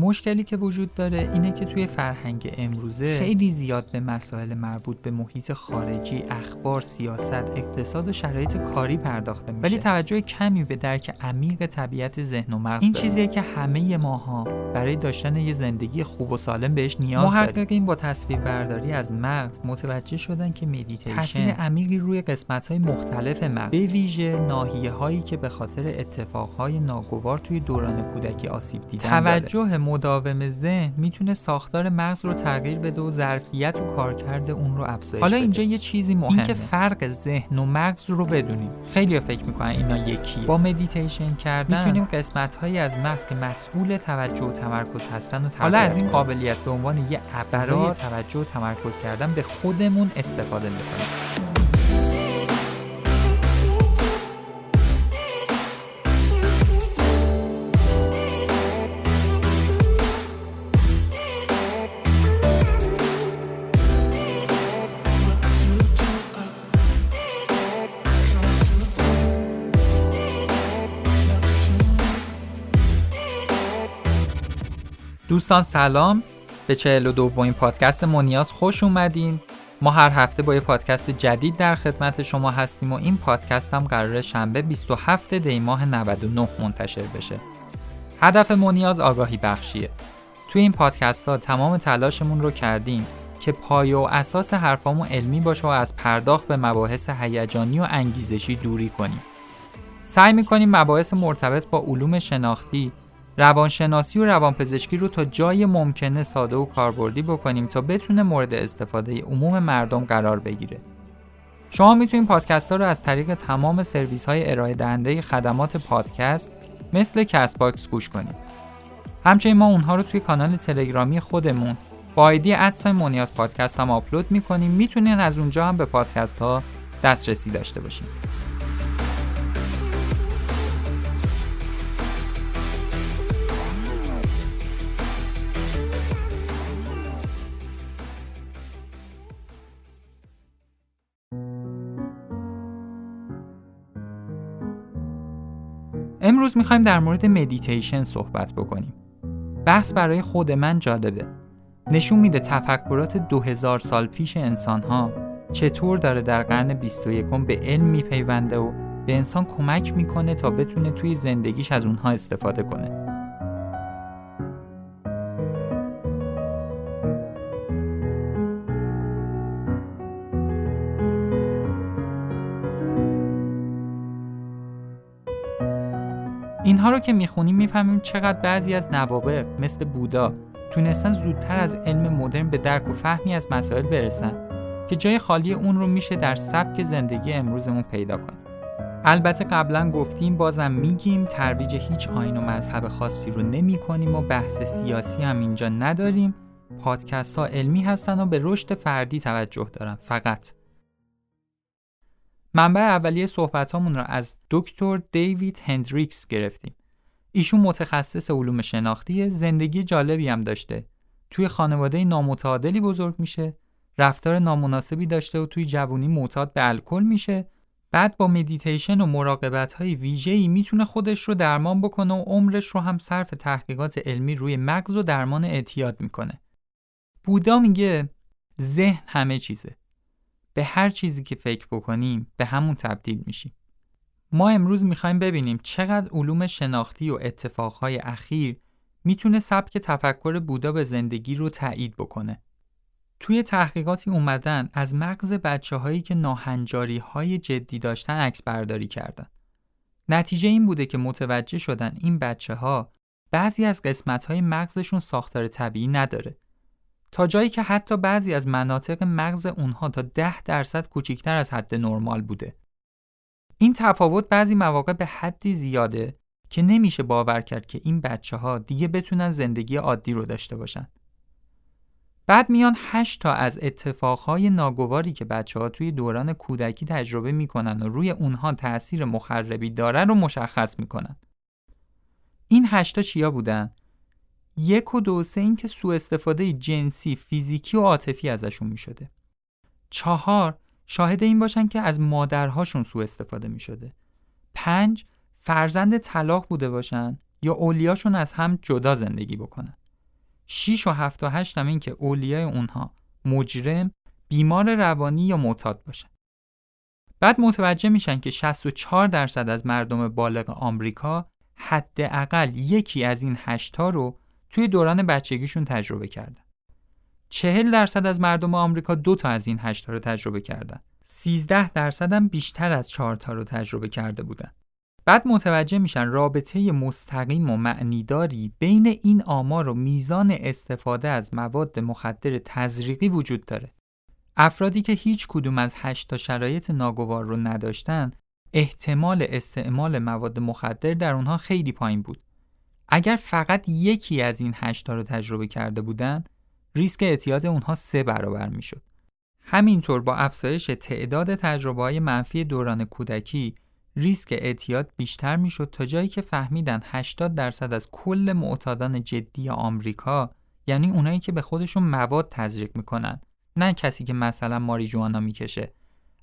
مشکلی که وجود داره اینه که توی فرهنگ امروزه خیلی زیاد به مسائل مربوط به محیط خارجی، اخبار، سیاست، اقتصاد و شرایط کاری پرداخته میشه. ولی توجه کمی به درک عمیق طبیعت ذهن و مغز این چیزیه که همه ماها برای داشتن یه زندگی خوب و سالم بهش نیاز داریم. محققین با تصویر برداری از مغز متوجه شدن که مدیتیشن تاثیر عمیقی روی قسمت مختلف مغز به ویژه ناحیه هایی که به خاطر اتفاقهای ناگوار توی دوران کودکی آسیب دیدن توجه مداوم ذهن می‌تونه ساختار مغز رو تغییر بده و ظرفیت و کارکرد اون رو افزایش حالا اینجا یه چیزی مهمه. اینکه فرق ذهن و مغز رو بدونیم. خیلی فکر می‌کنن اینا یکی. با مدیتیشن کردن می‌تونیم قسمت هایی از مغز که مسئول توجه و تمرکز هستن و حالا از این قابلیت به عنوان یه ابزار توجه و تمرکز کردن به خودمون استفاده می‌کنیم. دوستان سلام. به چهل و دومین پادکست مونیاز خوش اومدین. ما هر هفته با یه پادکست جدید در خدمت شما هستیم و این پادکست هم قرار شنبه 27 دی ماه 99 منتشر بشه. هدف مونیاز آگاهی بخشیه. توی این پادکست ها تمام تلاشمون رو کردیم که پایه و اساس حرفامون علمی باشه و از پرداخت به مباحث هیجانی و انگیزشی دوری کنیم. سعی می‌کنیم مباحث مرتبط با علوم شناختی روانشناسی و روانپزشکی رو تا جای ممکنه ساده و کاربردی بکنیم تا بتونه مورد استفاده عموم مردم قرار بگیره. شما می‌تونید پادکست ها رو از طریق تمام سرویس های ارائه دهنده خدمات پادکست مثل CastBox گوش کنید. همچنین ما اونها رو توی کانال تلگرامی خودمون با آیدی ادسای مونیاز پادکست هم آپلود می‌کنیم می‌تونین از اونجا هم به پادکست ها دسترسی داشته باشید. امروز می‌خوایم در مورد مدیتیشن صحبت بکنیم. بحث برای خود من جالبه. نشون میده تفکرات 2000 سال پیش انسانها چطور داره در قرن 21 به علم میپیونده و به انسان کمک می‌کنه تا بتونه توی زندگیش از اونها استفاده کنه. اینها رو که می‌خونیم می‌فهمیم چقدر بعضی از نوابق مثل بودا تونستن زودتر از علم مدرن به درک و فهمی از مسائل برسن که جای خالی اون رو میشه در سبک زندگی امروزمون پیدا کنیم. البته قبلا گفتیم بازم میگیم ترویج هیچ آین و مذهب خاصی رو نمی کنیم و بحث سیاسی هم اینجا نداریم پادکست ها علمی هستن و به رشد فردی توجه دارن فقط منبع اولیه صحبتامون را از دکتر دیوید هندریکس گرفتیم. ایشون متخصص علوم شناختی زندگی جالبی هم داشته. توی خانواده نامتعادلی بزرگ میشه، رفتار نامناسبی داشته و توی جوونی معتاد به الکل میشه. بعد با مدیتیشن و مراقبت های ویژه‌ای می‌تونه خودش رو درمان بکنه و عمرش رو هم صرف تحقیقات علمی روی مغز و درمان اعتیاد می‌کنه. بودا میگه ذهن همه چیزه. به هر چیزی که فکر بکنیم به همون تبدیل میشیم. ما امروز می‌خوایم ببینیم چقدر علوم شناختی و اتفاقهای اخیر می‌تونه سبک تفکر بودا به زندگی رو تایید بکنه. توی تحقیقاتی اومدن از مغز بچه هایی که ناهنجاری های جدی داشتن عکس برداری کردن. نتیجه این بوده که متوجه شدن این بچه ها بعضی از قسمت های مغزشون ساختار طبیعی نداره تا جایی که حتی بعضی از مناطق مغز اونها تا ده درصد کوچکتر از حد نرمال بوده. این تفاوت بعضی مواقع به حدی زیاده که نمیشه باور کرد که این بچه ها دیگه بتونن زندگی عادی رو داشته باشن. بعد میان هشت تا از اتفاقهای ناگواری که بچه ها توی دوران کودکی تجربه می‌کنن و روی اونها تأثیر مخربی داره رو مشخص می‌کنن. این هشتا چیا بودن؟ یک و دو سه این که سوء استفاده جنسی فیزیکی و عاطفی ازشون می شده. چهار شاهد این باشن که از مادرهاشون سوء استفاده می شده. پنج فرزند طلاق بوده باشن یا اولیاشون از هم جدا زندگی بکنن. 6 و 7 و 8 هم این که اولیای اونها مجرم، بیمار روانی یا معتاد باشن. بعد متوجه میشن که 64 درصد از مردم بالغ آمریکا حداقل یکی از این هشتا رو توی دوران بچگیشون تجربه کردن. 40 درصد از مردم آمریکا دو تا از این هشتا رو تجربه کردن. 13 درصد هم بیشتر از 4 تا رو تجربه کرده بودن. بعد متوجه میشن رابطه مستقیم و معنیداری بین این آمار و میزان استفاده از مواد مخدر تزریقی وجود داره. افرادی که هیچ کدوم از تا شرایط ناگوار رو نداشتن احتمال استعمال مواد مخدر در اونها خیلی پایین بود. اگر فقط یکی از این هشتا رو تجربه کرده بودن، ریسک اعتیاد اونها سه برابر می‌شد. همینطور با افزایش تعداد تجربه های منفی دوران کودکی ریسک اعتیاد بیشتر می‌شد تا جایی که فهمیدن 80 درصد از کل معتادان جدی آمریکا یعنی اونایی که به خودشون مواد تزریق می‌کنن نه کسی که مثلا ماریجوانا می‌کشه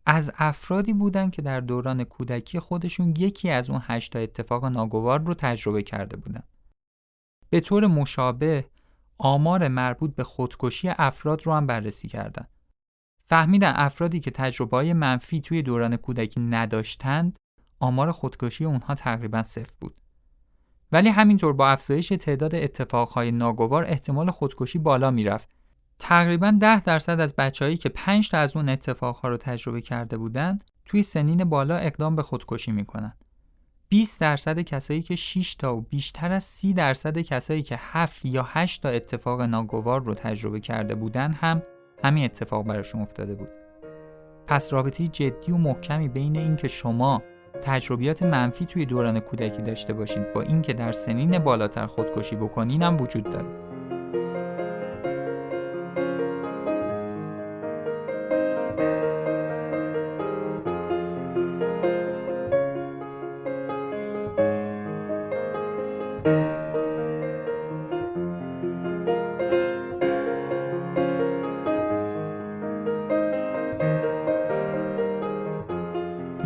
از افرادی بودن که در دوران کودکی خودشون یکی از اون هشتا اتفاق ناگوار رو تجربه کرده بودن. به طور مشابه آمار مربوط به خودکشی افراد رو هم بررسی کردن. فهمیدن افرادی که تجربه منفی توی دوران کودکی نداشتند آمار خودکشی اونها تقریبا صفر بود. ولی همینطور با افزایش تعداد اتفاقهای ناگوار احتمال خودکشی بالا می‌رفت تقریبا 10 درصد از بچههایی که 5 تا از اون اتفاقها رو تجربه کرده بودند توی سنین بالا اقدام به خودکشی می‌کنن 20 درصد کسایی که 6 تا و بیشتر از 30 درصد کسایی که 7 یا 8 تا اتفاق ناگوار رو تجربه کرده بودن هم همین اتفاق براشون افتاده بود. پس رابطه جدی و محکمی بین اینکه شما تجربیات منفی توی دوران کودکی داشته باشید با اینکه در سنین بالاتر خودکشی بکنین هم وجود داره.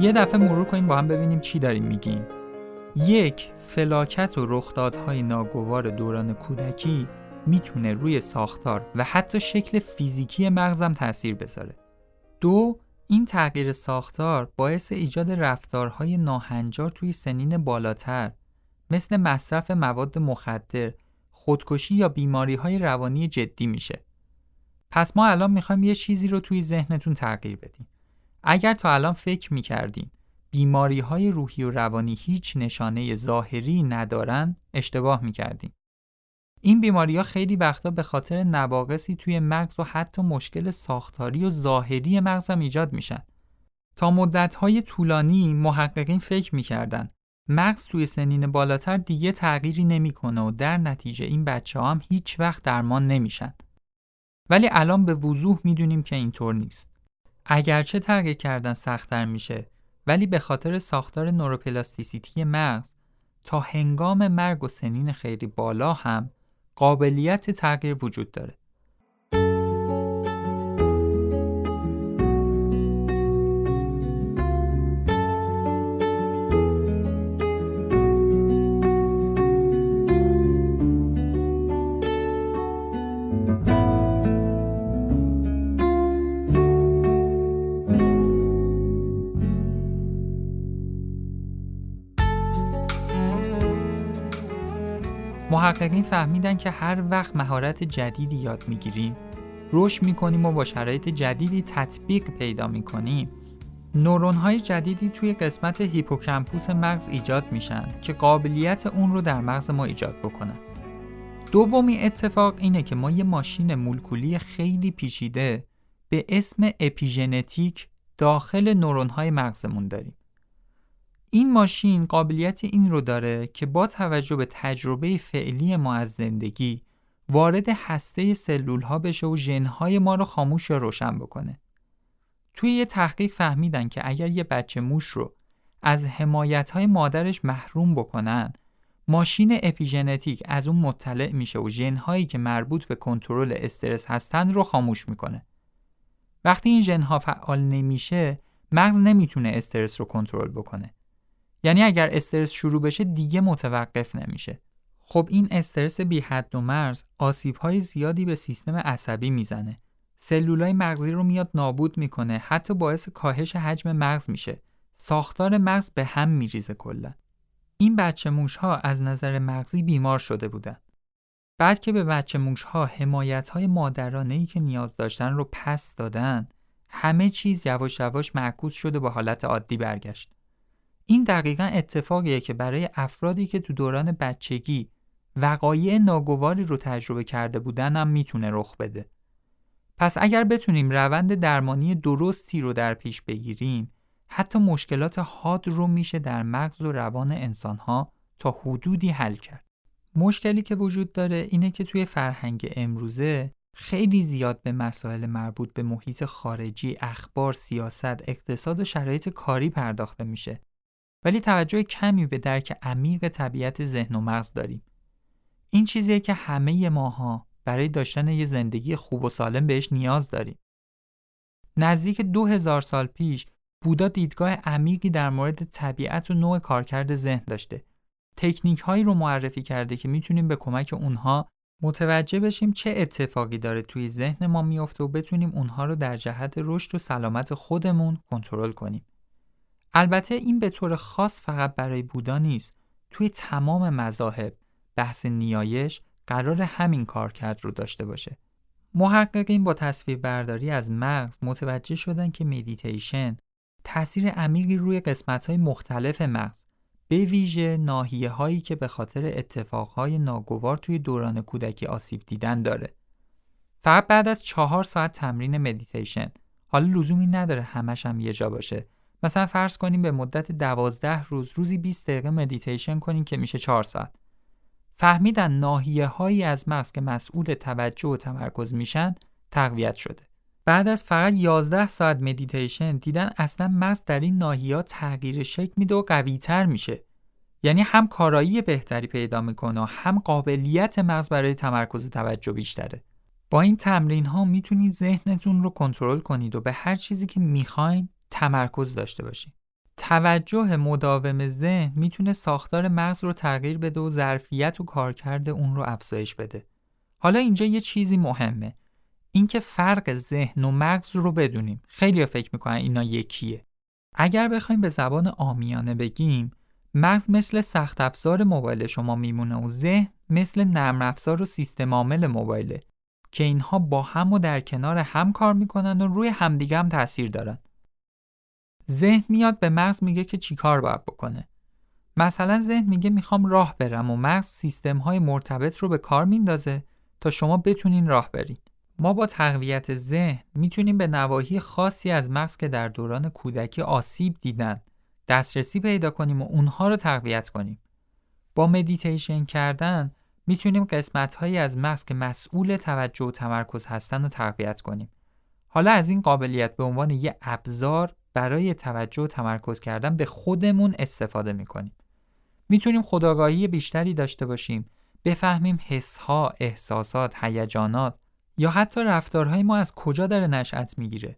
یه دفعه مرور کنیم با هم ببینیم چی داریم میگیم یک فلاکت و رخدادهای ناگوار دوران کودکی می‌تونه روی ساختار و حتی شکل فیزیکی مغزم تاثیر بذاره دو این تغییر ساختار باعث ایجاد رفتارهای ناهنجار توی سنین بالاتر مثل مصرف مواد مخدر، خودکشی یا بیماری های روانی جدی میشه. پس ما الان می‌خوایم یه چیزی رو توی ذهنتون تغییر بدیم. اگر تا الان فکر می کردین بیماری های روحی و روانی هیچ نشانه ظاهری ندارن اشتباه می کردین. این بیماری ها خیلی وقتا به خاطر نواقصی توی مغز و حتی مشکل ساختاری و ظاهری مغز هم ایجاد میشن. تا مدت های طولانی محققین فکر می‌کردن مغز توی سنین بالاتر دیگه تغییری نمی‌کنه و در نتیجه این بچه هم هیچ وقت درمان نمیشن. ولی الان به وضوح می‌دونیم که اینطور نیست. اگرچه تغییر کردن سختتر میشه ولی به خاطر ساختار نوروپلاستیسیتی مغز تا هنگام مرگ و سنین خیلی بالا هم قابلیت تغییر وجود داره. محققین فهمیدن که هر وقت مهارت جدیدی یاد می‌گیریم رشد می‌کنیم و با شرایط جدیدی تطبیق پیدا می‌کنیم نورون های جدیدی توی قسمت هیپوکمپوس مغز ایجاد میشن که قابلیت اون رو در مغز ما ایجاد بکنن. دومی اتفاق اینه که ما یه ماشین مولکولی خیلی پیچیده به اسم اپیژنتیک داخل نورون های مغزمون داریم. این ماشین قابلیت این رو داره که با توجه به تجربه فعلی ما از زندگی وارد هسته سلول ها بشه و ژنهای ما رو خاموش یا روشن بکنه. توی یه تحقیق فهمیدن که اگر یه بچه موش رو از حمایت های مادرش محروم بکنن ماشین اپیژنتیک از اون مطلع میشه و ژنهایی که مربوط به کنترل استرس هستن رو خاموش می‌کنه. وقتی این ژنها فعال نمیشه مغز نمی‌تونه استرس رو کنترل بکنه. یعنی اگر استرس شروع بشه دیگه متوقف نمیشه خب این استرس بی حد و مرز آسیب های زیادی به سیستم عصبی می‌زنه. سلولای مغزی رو میاد نابود می‌کنه حتی باعث کاهش حجم مغز میشه. ساختار مغز به هم میریزه کلا. این بچه موش ها از نظر مغزی بیمار شده بودن. بعد که به بچه موش ها حمایت های مادرانه ای که نیاز داشتن رو پس دادن همه چیز یواش یواش معکوس شده به حالت عادی برگشت. این دقیقا اتفاقیه که برای افرادی که تو دوران بچگی وقایع ناگواری رو تجربه کرده بودن هم می‌تونه رخ بده. پس اگر بتونیم روند درمانی درستی رو در پیش بگیریم حتی مشکلات حاد رو میشه در مغز و روان انسانها تا حدودی حل کرد. مشکلی که وجود داره اینه که توی فرهنگ امروزه خیلی زیاد به مسائل مربوط به محیط خارجی، اخبار، سیاست، اقتصاد و شرایط کاری پرداخته میشه. ولی توجه کمی به درک عمیق طبیعت ذهن و مغز داریم. این چیزیه که همه ماها برای داشتن یه زندگی خوب و سالم بهش نیاز داریم. نزدیک دو هزار سال پیش بودا دیدگاه عمیقی در مورد طبیعت و نوع کارکرد ذهن داشته. تکنیک هایی رو معرفی کرده که می‌تونیم به کمک اونها متوجه بشیم چه اتفاقی داره توی ذهن ما میافته و بتونیم اونها رو در جهت رشد و سلامت خودمون کنترل کنیم. البته این به طور خاص فقط برای بودا نیست. توی تمام مذاهب بحث نیایش قرار همین کار کرد رو داشته باشه. محققین با تصویر برداری از مغز متوجه شدن که مدیتیشن تاثیر عمیقی روی قسمت های مختلف مغز به ویژه ناحیه هایی که به خاطر اتفاقهای ناگوار توی دوران کودکی آسیب دیدن داره. فقط بعد از چهار ساعت تمرین مدیتیشن حالا لزومی نداره همش هم یه جا باشه مثلا فرض کنیم به مدت دوازده روز روزی 20 دقیقه مدیتیشن کنیم که میشه 4 ساعت. فهمیدن ناحیه هایی از مغز که مسئول توجه و تمرکز میشن تقویت شده. بعد از فقط 11 ساعت مدیتیشن دیدن اصلا مغز در این ناحیه تغییر شکل میده و قوی تر میشه. یعنی هم کارایی بهتری پیدا می‌کنه و هم قابلیت مغز برای تمرکز و توجه بیشتره. با این تمرین ها می‌تونید ذهنتون رو کنترل کنید و به هر چیزی که می‌خواین تمرکز داشته باشید توجه مداوم ذهن می‌تونه ساختار مغز رو تغییر بده و ظرفیت و کارکرد اون رو افزایش بده. حالا اینجا یه چیزی مهمه. اینکه فرق ذهن و مغز رو بدونیم. خیلی فکر می‌کنن اینا یکیه. اگر بخوایم به زبان آمیانه بگیم، مغز مثل سخت افزار موبایل شما میمونه و ذهن مثل نرم افزار و سیستم عامل موبایله که اینها با هم و در کنار هم کار می‌کنن و روی همدیگه هم تاثیر دارن. ذهن میاد به مغز میگه که چیکار باید بکنه. مثلا ذهن میگه می‌خوام راه برم و مغز سیستم های مرتبط رو به کار میندازه تا شما بتونین راه برین. ما با تقویت ذهن می‌تونیم به نواحی خاصی از مغز که در دوران کودکی آسیب دیدن دسترسی پیدا کنیم و اونها رو تقویت کنیم. با مدیتیشن کردن می‌تونیم قسمت هایی از مغز که مسئول توجه و تمرکز هستن رو تقویت کنیم. حالا از این قابلیت به عنوان یه ابزار برای توجه و تمرکز کردن به خودمون استفاده می‌کنیم. می‌تونیم خداگاهی بیشتری داشته باشیم، بفهمیم حسها، احساسات، هیجانات یا حتی رفتارهای ما از کجا داره نشأت می‌گیره.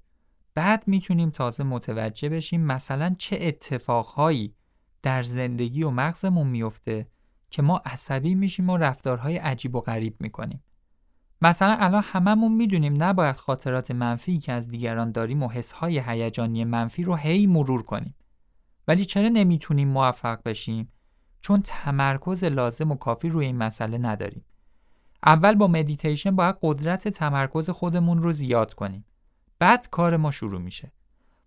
بعد می‌تونیم تازه متوجه بشیم مثلا چه اتفاقهایی در زندگی و مغزمون میفته که ما عصبی میشیم و رفتارهای عجیب و غریب می‌کنیم. مثلا الان هممون می‌دونیم نباید خاطرات منفی که از دیگران داریم و حسهای هیجانی منفی رو هی مرور کنیم. ولی چرا نمی‌تونیم موفق بشیم؟ چون تمرکز لازم و کافی روی این مسئله نداریم. اول با مدیتیشن باید قدرت تمرکز خودمون رو زیاد کنیم. بعد کار ما شروع میشه.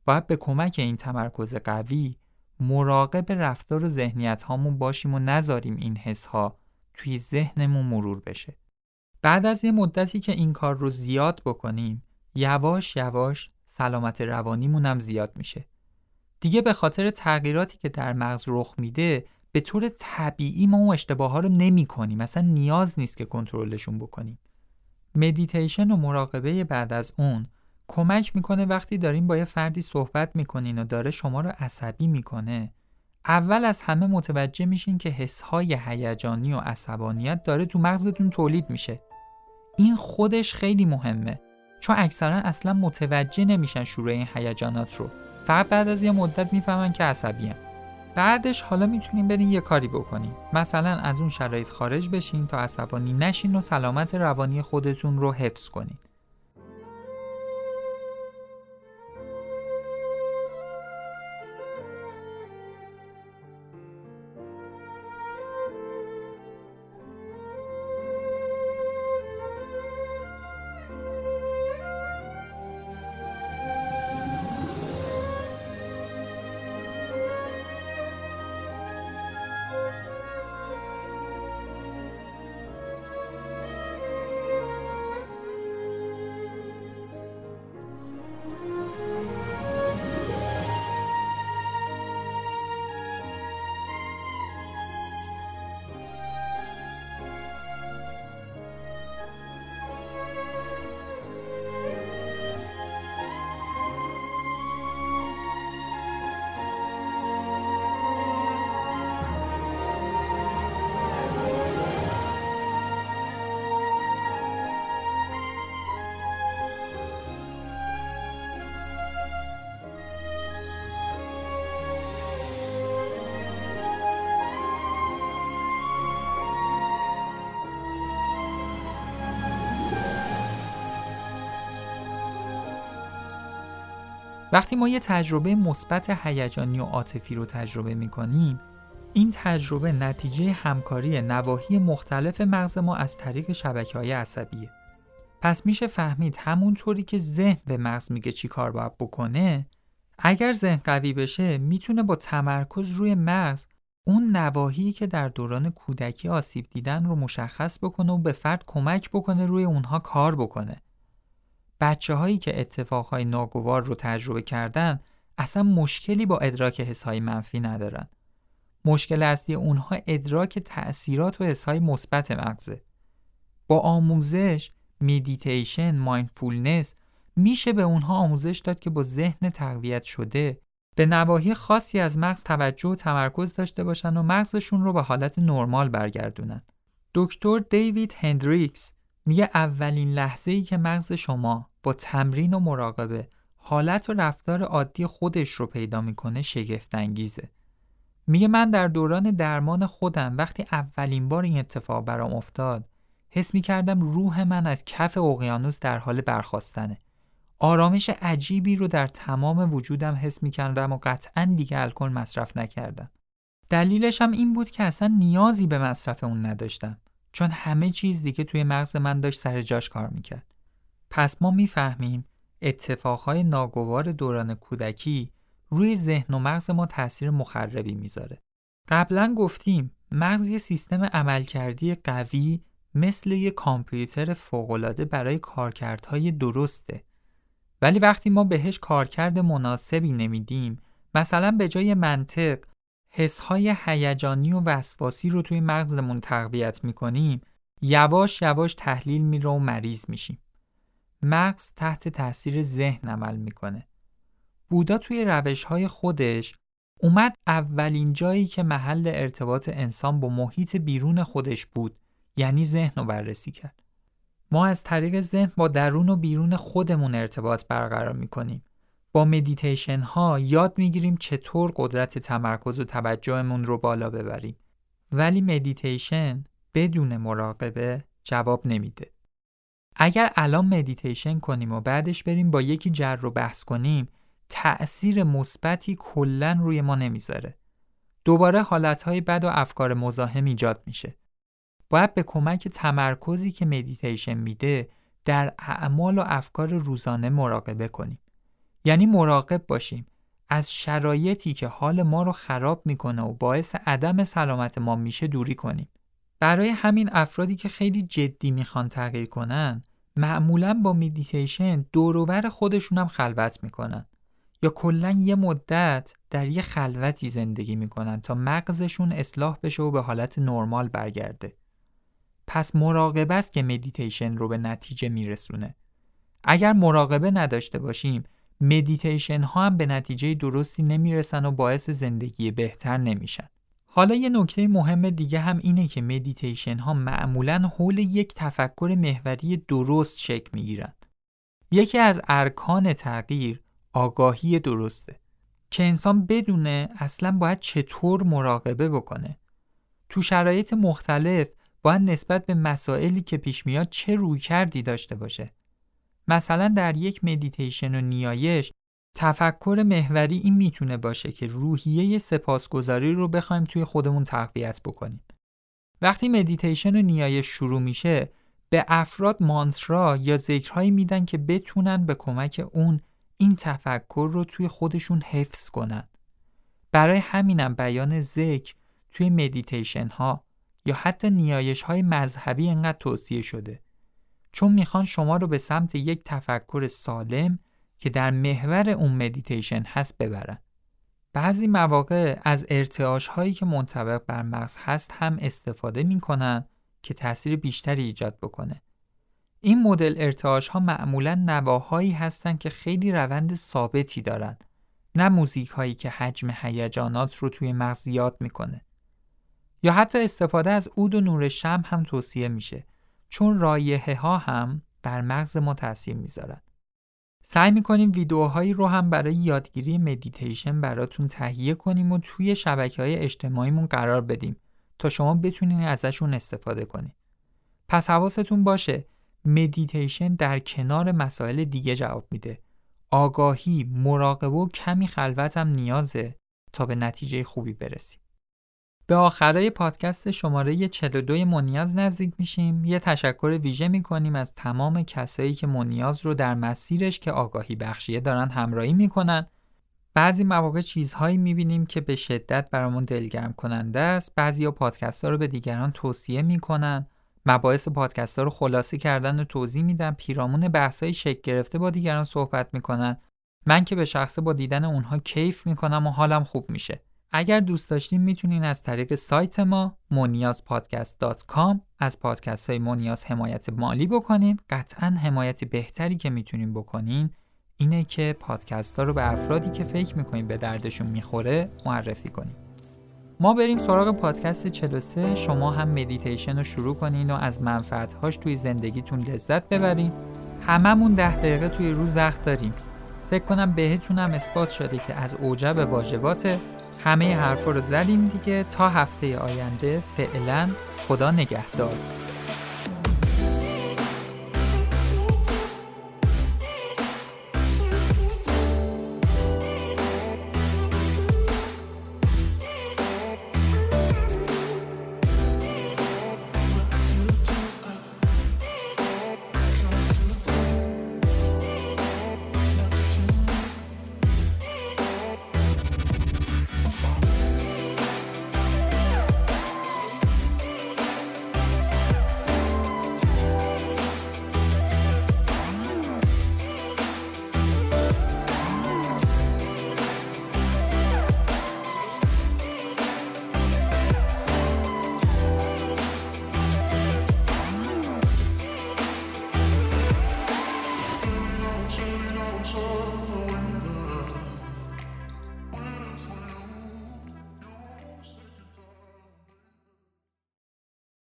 باید به کمک این تمرکز قوی مراقب رفتار و ذهنیت هامون باشیم و نذاریم این حس ها توی ذهنمون مرور بشه. بعد از یه مدتی که این کار رو زیاد بکنیم یواش یواش سلامت روانیمون هم زیاد میشه. دیگه به خاطر تغییراتی که در مغز رخ میده به طور طبیعی ما اون اشتباه ها رو نمی کنیم مثلا نیاز نیست که کنترلشون بکنیم. مدیتیشن و مراقبه بعد از اون کمک می‌کنه وقتی داریم با یه فردی صحبت می‌کنین و داره شما رو عصبی می‌کنه اول از همه متوجه میشین که حسهای هیجانی و عصبانیت داره تو مغزتون تولید میشه. این خودش خیلی مهمه چون اکثرا اصلا متوجه نمیشن شروع این هیجانات رو. فقط بعد از یه مدت می‌فهمن که عصبی بعدش حالا می‌تونیم برین یه کاری بکنیم. مثلا از اون شرایط خارج بشین تا عصبانی نشین و سلامت روانی خودتون رو حفظ کنین. وقتی ما یه تجربه مثبت هیجانی و عاطفی رو تجربه می کنیم این تجربه نتیجه همکاری نواحی مختلف مغز ما از طریق شبکه های عصبیه. پس میشه فهمید همونطوری که ذهن به مغز میگه چی کار باید بکنه اگر ذهن قوی بشه می‌تونه با تمرکز روی مغز اون نواحی که در دوران کودکی آسیب دیدن رو مشخص بکنه و به فرد کمک بکنه روی اونها کار بکنه. بچه هایی که اتفاقهای ناگوار رو تجربه کردن اصلا مشکلی با ادراک حسهای منفی ندارن. مشکل اصلی اونها ادراک تأثیرات و حسهای مثبت مغزه. با آموزش، مدیتیشن، mindfulness میشه به اونها آموزش داد که با ذهن تقویت شده به نواحی خاصی از مغز توجه و تمرکز داشته باشن و مغزشون رو به حالت نرمال برگردونن. دکتر دیوید هندریکس میگه اولین لحظه ای که مغز شما با تمرین و مراقبه حالت و رفتار عادی خودش رو پیدا می‌کنه شگفت انگیزه. میگه من در دوران درمان خودم وقتی اولین بار این اتفاق برام افتاد حس می‌کردم روح من از کف اقیانوس در حال برخواستنه. آرامش عجیبی رو در تمام وجودم حس می‌کردم و قطعا دیگه الکل مصرف نکردم. دلیلش هم این بود که اصلا نیازی به مصرف اون نداشتم. چون همه چیز دیگه توی مغز من داشت سر جاش کار می‌کرد. پس ما می‌فهمیم اتفاقهای ناگوار دوران کودکی روی ذهن و مغز ما تاثیر مخربی می‌ذاره. قبلا گفتیم مغز یه سیستم عملکردی قوی مثل یه کامپیوتر فوقالعاده برای کارکردهای درسته. ولی وقتی ما بهش کارکرد مناسبی نمیدیم مثلا به جای منطق حسهای هیجانی و وسواسی رو توی مغزمون تقویت می‌کنیم یواش یواش تحلیل میره و مریض میشیم. مغز تحت تاثیر ذهن عمل می‌کنه. بودا توی روش های خودش اومد اولین جایی که محل ارتباط انسان با محیط بیرون خودش بود یعنی ذهن رو بررسی کرد. ما از طریق ذهن با درون و بیرون خودمون ارتباط برقرار می‌کنیم. با مدیتیشن ها یاد می‌گیریم چطور قدرت تمرکز و توجهمون رو بالا ببریم. ولی مدیتیشن بدون مراقبه جواب نمیده. اگر الان مدیتیشن کنیم و بعدش بریم با یکی جر و بحث کنیم تأثیر مثبتی کلا روی ما نمی‌ذاره. دوباره حالتهای بد و افکار مزاحم ایجاد میشه. باید به کمک تمرکزی که مدیتیشن میده در اعمال و افکار روزانه مراقبه کنیم. یعنی مراقب باشیم از شرایطی که حال ما رو خراب می‌کنه و باعث عدم سلامت ما میشه دوری کنیم. برای همین افرادی که خیلی جدی می‌خوان تغییر کنن معمولا با مدیتیشن دوروبر خودشون هم خلوت می‌کنن یا کلا یه مدت در یه خلوتی زندگی می‌کنن تا مغزشون اصلاح بشه و به حالت نرمال برگرده. پس مراقبه است که مدیتیشن رو به نتیجه میرسونه. اگر مراقبه نداشته باشیم مدیتیشن ها هم به نتیجه درستی نمی‌رسن و باعث زندگی بهتر نمیشن. حالا یه نکته مهم دیگه هم اینه که مدیتیشن ها معمولا حول یک تفکر محوری درست شکل می‌گیرند. یکی از ارکان تغییر آگاهی درسته که انسان بدونه اصلا باید چطور مراقبه بکنه تو شرایط مختلف باید نسبت به مسائلی که پیش میاد چه رویکردی داشته باشه مثلا در یک مدیتیشن و نیایش تفکر محوری این می‌تونه باشه که روحیه سپاسگزاری رو بخوایم توی خودمون تقویت بکنیم وقتی مدیتیشن و نیایش شروع میشه به افراد مانترا یا ذکرهایی میدن که بتونن به کمک اون این تفکر رو توی خودشون حفظ کنن. برای همینم بیان ذکر توی مدیتیشن ها یا حتی نیایش های مذهبی انقدر توصیه شده. چون می‌خوان شما رو به سمت یک تفکر سالم که در محور اون مدیتیشن هست ببرن. بعضی مواقع از ارتعاش هایی که منطبق بر مغز هست هم استفاده می‌کنن که تاثیر بیشتری ایجاد بکنه. این مدل ارتعاش ها معمولا نواهایی هستند که خیلی روند ثابتی دارند نه موزیک هایی که حجم هیجانات رو توی مغز زیاد می‌کنه یا حتی استفاده از عود و نور شمع هم توصیه میشه چون رایحه ها هم بر مغز ما تاثیر می‌ذارن سعی می‌کنیم ویدیوهایی رو هم برای یادگیری مدیتیشن براتون تهیه کنیم و توی شبکه های اجتماعیمون قرار بدیم تا شما بتونین ازشون استفاده کنید. پس حواستون باشه مدیتیشن در کنار مسائل دیگه جواب میده. آگاهی، مراقبه و کمی خلوت هم نیازه تا به نتیجه خوبی برسیم. به آخرای پادکست شماره 42 منیاز نزدیک میشیم. یه تشکر ویژه می‌کنیم از تمام کسایی که منیاز رو در مسیرش که آگاهی بخشیه دارن همراهی می‌کنن. بعضی مواقع چیزهایی می‌بینیم که به شدت برامون دلگرم کننده است. بعضی ها پادکست ها رو به دیگران توصیه می‌کنن. مباحث پادکست ها رو خلاصه کردن و توضیح میدن پیرامون بحثای شکل گرفته با دیگران صحبت می‌کنن من که به شخصه با دیدن اونها کیف می‌کنم و حالم خوب میشه اگر دوست داشتین می‌تونین از طریق سایت ما moniazpodcast.com از پادکست های مونیاز حمایت مالی بکنین. قطعا حمایت بهتری که می‌تونین بکنین اینه که پادکست ها رو به افرادی که فکر می‌کنین به دردشون می‌خوره معرفی کنین. ما بریم سراغ پادکست 43 شما هم مدیتیشن رو شروع کنین و از منفعتهاش توی زندگیتون لذت ببرین. هممون ده دقیقه توی روز وقت داریم. فکر کنم بهتونم اثبات شده که از اوجب واجبات همه حرفا رو زدیم دیگه. تا هفته آینده فعلا خدا نگهدار.